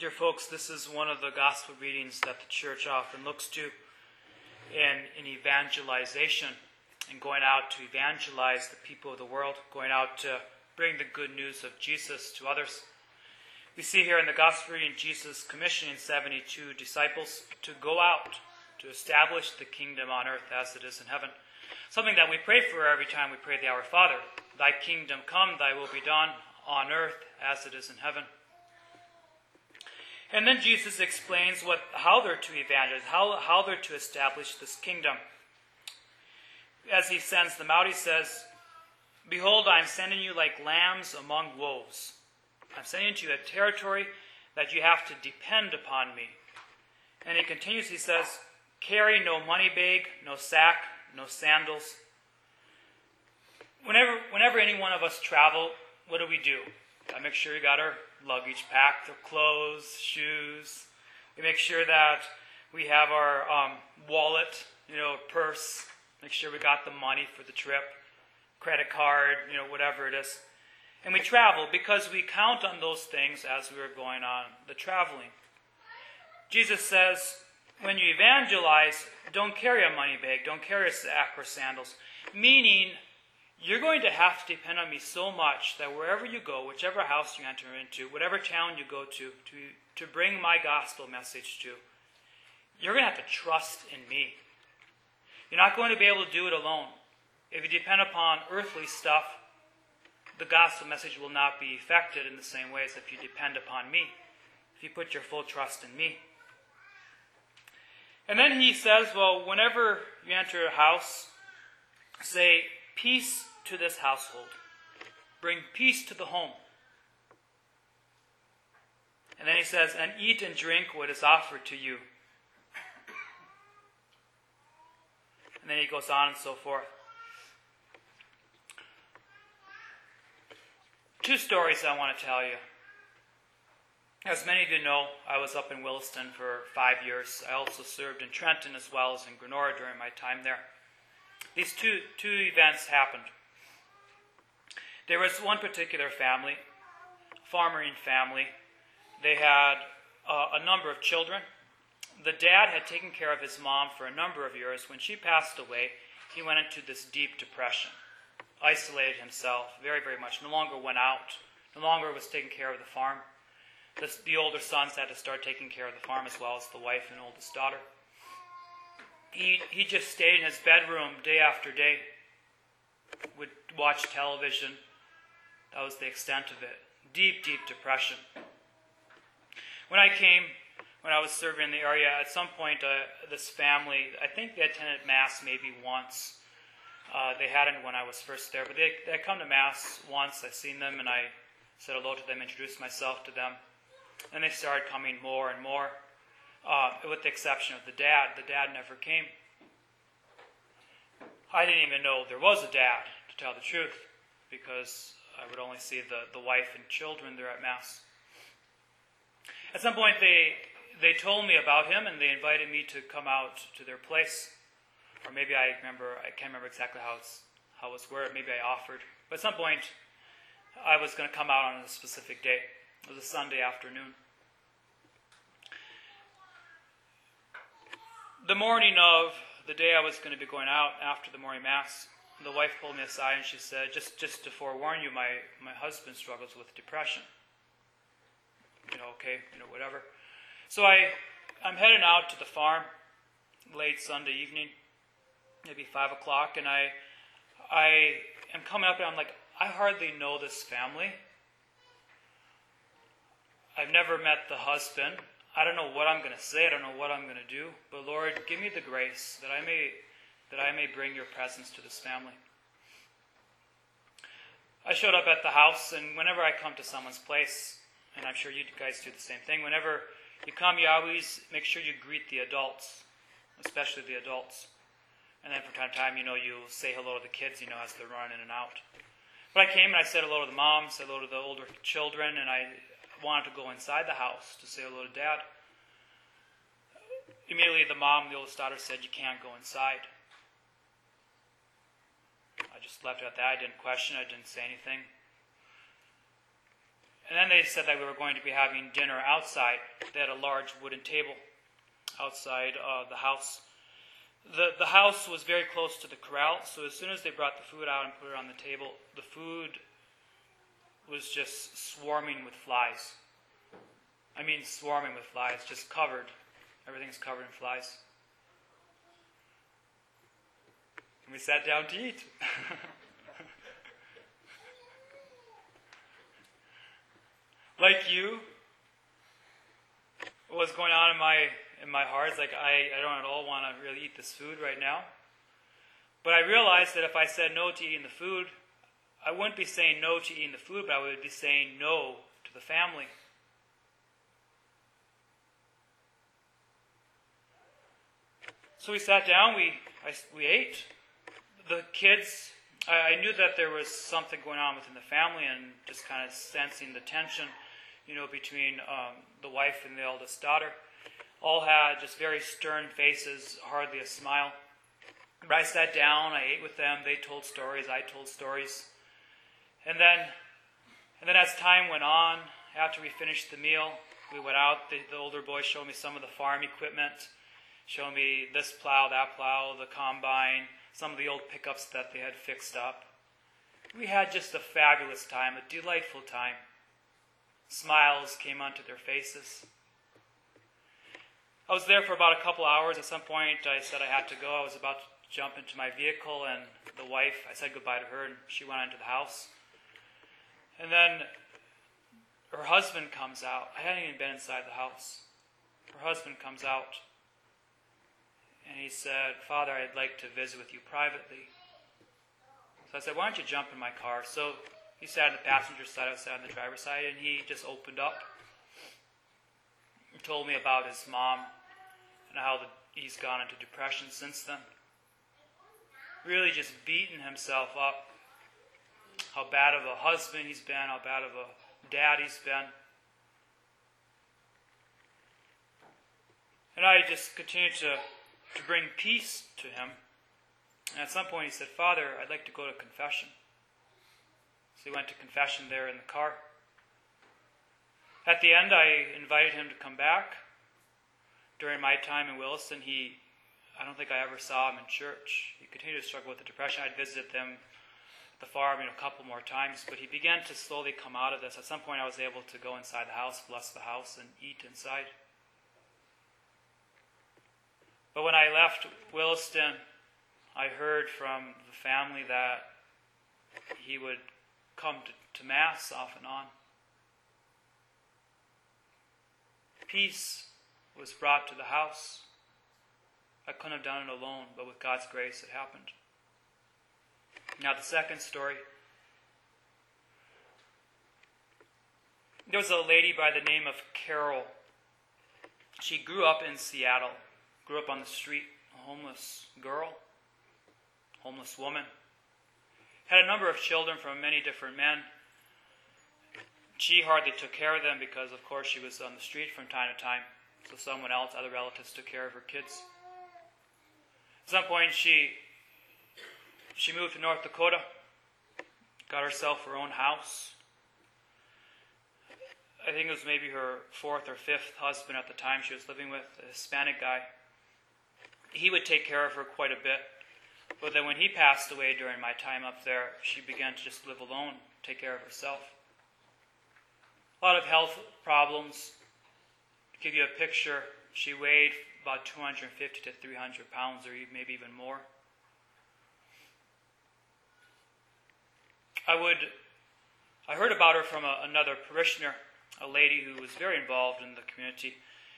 Dear folks, this is one of the gospel readings that the church often looks to in, in evangelization and going out to evangelize the people of the world, going out to bring the good news of Jesus to others. We see here in the gospel reading Jesus commissioning 72 disciples to go out to establish the kingdom on earth as it is in heaven. Something that we pray for every time we pray the Our Father. Thy kingdom come, thy will be done on earth as it is in heaven. And then Jesus explains what, how they're to evangelize, how, how they're to establish this kingdom. As he sends them out, he says, Behold, I am sending you like lambs among wolves. I'm sending to you a territory that you have to depend upon me. And he continues, he says, Carry no money bag, no sack, no sandals. Whenever, whenever any one of us travel, what do we do? I make sure we got our luggage packed, our clothes, shoes. We make sure that we have our um, wallet, you know, purse. Make sure we got the money for the trip, credit card, you know, whatever it is. And we travel because we count on those things as we are going on the traveling. Jesus says, when you evangelize, don't carry a money bag, don't carry a sack or sandals. Meaning, you're going to have to depend on me so much that wherever you go, whichever house you enter into, whatever town you go to, to, to bring my gospel message to, you're going to have to trust in me. You're not going to be able to do it alone. If you depend upon earthly stuff, the gospel message will not be effected in the same way as if you depend upon me, if you put your full trust in me. And then he says, well, whenever you enter a house, say, peace to this household. Bring peace to the home. And then he says, and eat and drink what is offered to you. And then he goes on and so forth. Two stories I want to tell you. As many of you know, I was up in Williston for five years. I also served in Trenton as well as in Grenora during my time there. These two, two events happened. There was one particular family, farmering family. They had uh, a number of children. The dad had taken care of his mom for a number of years. When she passed away, he went into this deep depression, isolated himself very, very much, no longer went out, no longer was taking care of the farm. The, the older sons had to start taking care of the farm as well as the wife and oldest daughter. He, he just stayed in his bedroom day after day, would watch television. That was the extent of it. Deep, deep depression. When I came, when I was serving in the area, at some point, uh, this family, I think they attended Mass maybe once. Uh, they hadn't when I was first there, but they, they had come to Mass once. I seen them and I said hello to them, introduced myself to them. And they started coming more and more, uh, with the exception of the dad. The dad never came. I didn't even know there was a dad, to tell the truth, because I would only see the, the wife and children there at Mass. At some point, they, they told me about him and they invited me to come out to their place. Or maybe I remember, I can't remember exactly how, it's, how it was worded. Maybe I offered. But at some point, I was going to come out on a specific day. It was a Sunday afternoon. The morning of the day I was going to be going out after the morning mass, the wife pulled me aside and she said, "Just, just to forewarn you, my my husband struggles with depression. You know, okay, you know, whatever." So I, I'm heading out to the farm late Sunday evening, maybe five o'clock, and I, I am coming up and I'm like, I hardly know this family. I've never met the husband. I don't know what I'm going to say. I don't know what I'm going to do. But Lord, give me the grace that I may that I may bring your presence to this family. I showed up at the house, and whenever I come to someone's place, and I'm sure you guys do the same thing, whenever you come, you always make sure you greet the adults, especially the adults. And then from time to time, you know, you say hello to the kids, you know, as they're running in and out. But I came and I said hello to the mom, said hello to the older children, and I wanted to go inside the house to say hello to dad. Immediately, the mom, the oldest daughter, said, You can't go inside. I just left it at that. I didn't question, I didn't say anything. And then they said that we were going to be having dinner outside. They had a large wooden table outside uh, the house. The, the house was very close to the corral, so as soon as they brought the food out and put it on the table, the food was just swarming with flies. I mean, swarming with flies, just covered. Everything's covered in flies. And we sat down to eat. like you, what's going on in my in my heart is like I, I don't at all want to really eat this food right now. But I realized that if I said no to eating the food, I wouldn't be saying no to eating the food, but I would be saying no to the family. So we sat down, we, I, we ate. The kids, I, I knew that there was something going on within the family and just kind of sensing the tension, you know, between um, the wife and the eldest daughter. All had just very stern faces, hardly a smile. But I sat down, I ate with them, they told stories, I told stories. And then, and then as time went on, after we finished the meal, we went out. The, the older boy showed me some of the farm equipment showed me this plow, that plow, the combine, some of the old pickups that they had fixed up. We had just a fabulous time, a delightful time. Smiles came onto their faces. I was there for about a couple hours. At some point, I said I had to go. I was about to jump into my vehicle, and the wife, I said goodbye to her, and she went into the house. And then her husband comes out. I hadn't even been inside the house. Her husband comes out and he said, Father, I'd like to visit with you privately. So I said, Why don't you jump in my car? So he sat on the passenger side, I sat on the driver's side, and he just opened up. He told me about his mom and how the, he's gone into depression since then. Really just beating himself up. How bad of a husband he's been, how bad of a dad he's been. And I just continued to to bring peace to him. And at some point he said, Father, I'd like to go to confession. So he went to confession there in the car. At the end, I invited him to come back. During my time in Williston, he, I don't think I ever saw him in church. He continued to struggle with the depression. I'd visited them the farm you know, a couple more times, but he began to slowly come out of this. At some point, I was able to go inside the house, bless the house, and eat inside. But when I left Williston, I heard from the family that he would come to, to Mass off and on. Peace was brought to the house. I couldn't have done it alone, but with God's grace it happened. Now, the second story. There was a lady by the name of Carol. She grew up in Seattle. Grew up on the street, a homeless girl, homeless woman. Had a number of children from many different men. She hardly took care of them because, of course, she was on the street from time to time. So someone else, other relatives, took care of her kids. At some point, she she moved to North Dakota, got herself her own house. I think it was maybe her fourth or fifth husband at the time she was living with, a Hispanic guy he would take care of her quite a bit. But then when he passed away during my time up there, she began to just live alone, take care of herself. A lot of health problems. To give you a picture, she weighed about 250 to 300 pounds, or maybe even more. I would, I heard about her from a, another parishioner, a lady who was very involved in the community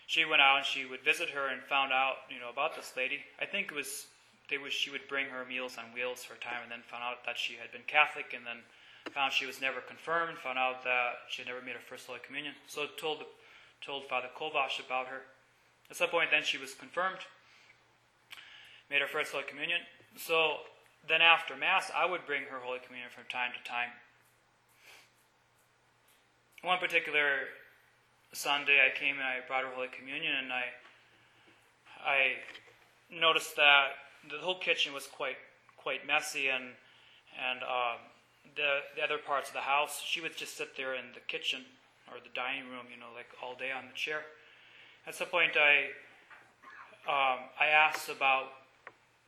she went out and she would visit her and found out, you know, about this lady. I think it was they was she would bring her meals on wheels for a time, and then found out that she had been Catholic, and then found she was never confirmed. Found out that she had never made her first Holy Communion. So told told Father Kovash about her. At some point, then she was confirmed, made her first Holy Communion. So then after Mass, I would bring her Holy Communion from time to time. One particular Sunday I came and I brought her Holy Communion, and I I noticed that the whole kitchen was quite quite messy, and and uh, the, the other parts of the house, she would just sit there in the kitchen or the dining room, you know, like all day on the chair. At some point, I um, I asked about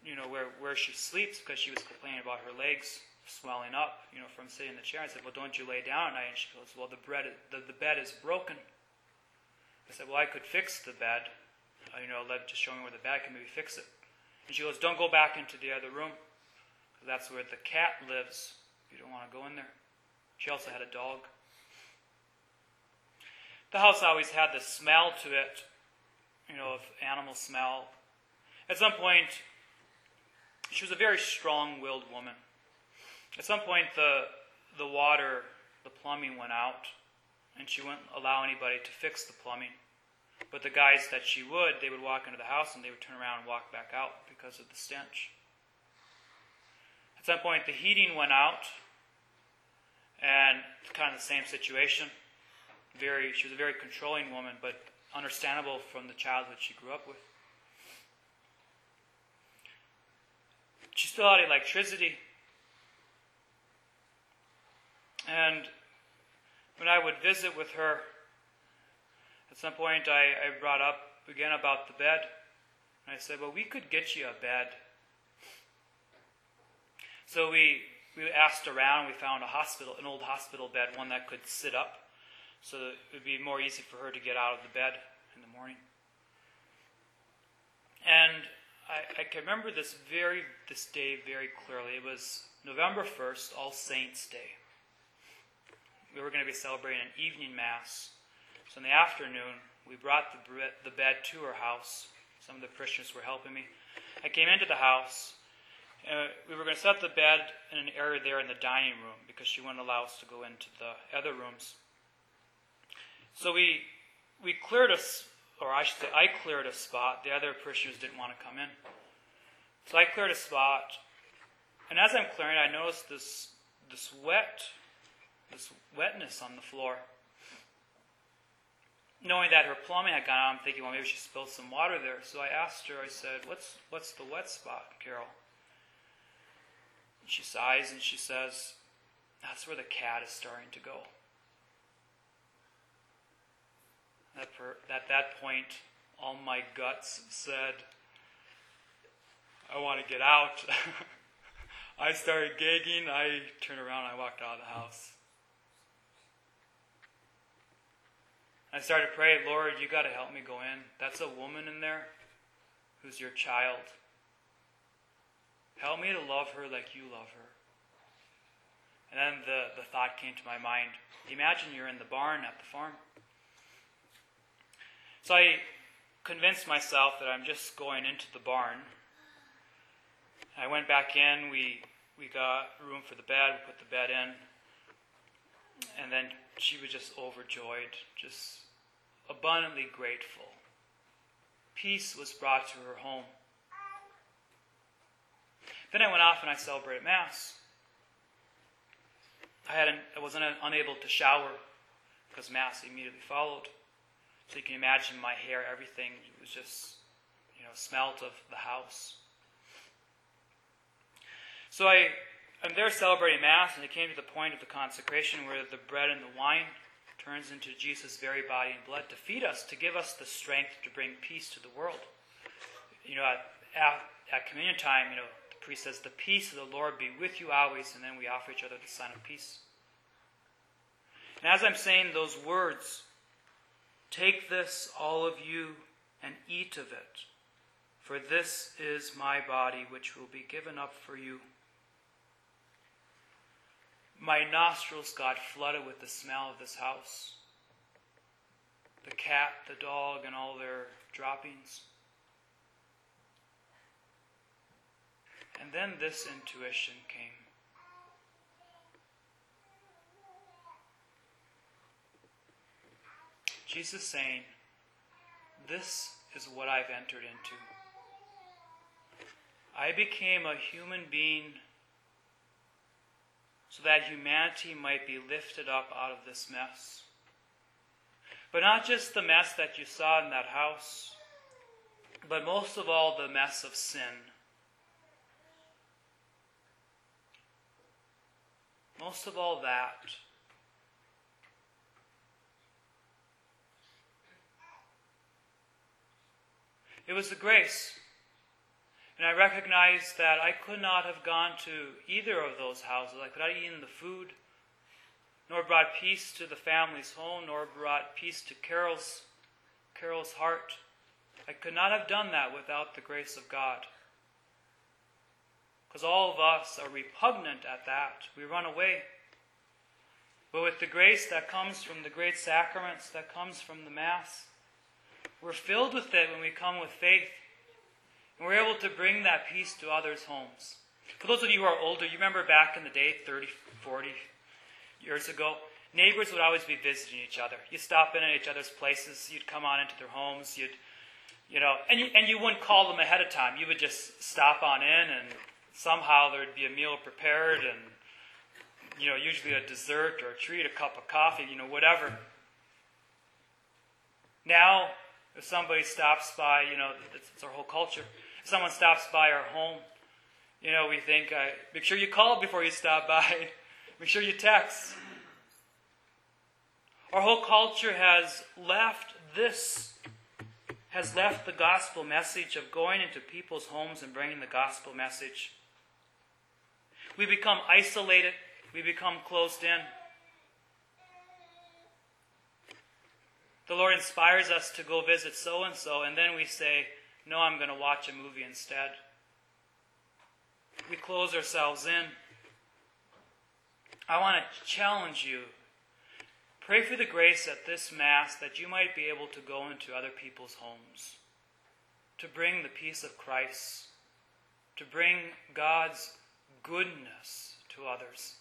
you know where where she sleeps because she was complaining about her legs swelling up, you know, from sitting in the chair. I said, "Well, don't you lay down at night?" And she goes, "Well, the bed the, the bed is broken." I said, "Well, I could fix the bed, you know, let just show me where the bed can maybe fix it." And she goes, "Don't go back into the other room, that's where the cat lives. You don't want to go in there." She also had a dog. The house always had the smell to it, you know, of animal smell. At some point, she was a very strong willed woman. At some point, the, the water, the plumbing went out, and she wouldn't allow anybody to fix the plumbing. But the guys that she would, they would walk into the house and they would turn around and walk back out because of the stench. At some point, the heating went out, and kind of the same situation. Very, she was a very controlling woman, but understandable from the childhood she grew up with. She still had electricity. And when I would visit with her, at some point I, I brought up again about the bed. And I said, Well, we could get you a bed. So we, we asked around. We found a hospital, an old hospital bed, one that could sit up. So it would be more easy for her to get out of the bed in the morning. And I, I can remember this very this day very clearly. It was November first, All Saints Day. We were going to be celebrating an evening mass. So in the afternoon, we brought the, the bed to her house. Some of the Christians were helping me. I came into the house. Uh, we were going to set the bed in an area there in the dining room because she wouldn't allow us to go into the other rooms. So we we cleared us or I should say, I cleared a spot. The other parishioners didn't want to come in. So I cleared a spot. And as I'm clearing, I noticed this, this wet, this wetness on the floor. Knowing that her plumbing had gone out, I'm thinking, well, maybe she spilled some water there. So I asked her, I said, what's, what's the wet spot, Carol? She sighs and she says, that's where the cat is starting to go. At, per, at that point, all my guts said, I want to get out. I started gagging. I turned around. I walked out of the house. I started to pray, Lord, you got to help me go in. That's a woman in there who's your child. Help me to love her like you love her. And then the, the thought came to my mind imagine you're in the barn at the farm. So I convinced myself that I'm just going into the barn. I went back in. We we got room for the bed. We put the bed in, and then she was just overjoyed, just abundantly grateful. Peace was brought to her home. Then I went off and I celebrated Mass. I, hadn't, I was not unable to shower because Mass immediately followed. So you can imagine my hair, everything was just, you know, smelt of the house. So I, I'm there celebrating Mass, and it came to the point of the consecration where the bread and the wine turns into Jesus' very body and blood to feed us, to give us the strength to bring peace to the world. You know, at, at, at communion time, you know, the priest says, The peace of the Lord be with you always, and then we offer each other the sign of peace. And as I'm saying those words, Take this, all of you, and eat of it, for this is my body, which will be given up for you. My nostrils got flooded with the smell of this house the cat, the dog, and all their droppings. And then this intuition came. Jesus saying, This is what I've entered into. I became a human being so that humanity might be lifted up out of this mess. But not just the mess that you saw in that house, but most of all, the mess of sin. most of all, that. It was the grace. And I recognized that I could not have gone to either of those houses. I could not have eaten the food, nor brought peace to the family's home, nor brought peace to Carol's, Carol's heart. I could not have done that without the grace of God. Because all of us are repugnant at that. We run away. But with the grace that comes from the great sacraments, that comes from the Mass, we're filled with it when we come with faith. And we're able to bring that peace to others' homes. For those of you who are older, you remember back in the day, 30, 40 years ago, neighbors would always be visiting each other. You'd stop in at each other's places, you'd come on into their homes, you'd, you know, and you, and you wouldn't call them ahead of time. You would just stop on in, and somehow there'd be a meal prepared, and, you know, usually a dessert or a treat, a cup of coffee, you know, whatever. Now, if somebody stops by, you know, it's, it's our whole culture. Someone stops by our home, you know, we think, uh, make sure you call before you stop by. make sure you text. Our whole culture has left this, has left the gospel message of going into people's homes and bringing the gospel message. We become isolated, we become closed in. The Lord inspires us to go visit so and so, and then we say, No, I'm going to watch a movie instead. We close ourselves in. I want to challenge you. Pray for the grace at this Mass that you might be able to go into other people's homes, to bring the peace of Christ, to bring God's goodness to others.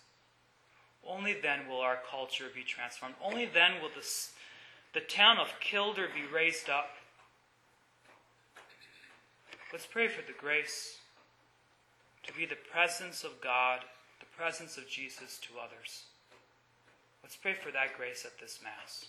Only then will our culture be transformed. Only then will this the town of Killdeer be raised up. Let's pray for the grace to be the presence of God, the presence of Jesus to others. Let's pray for that grace at this Mass.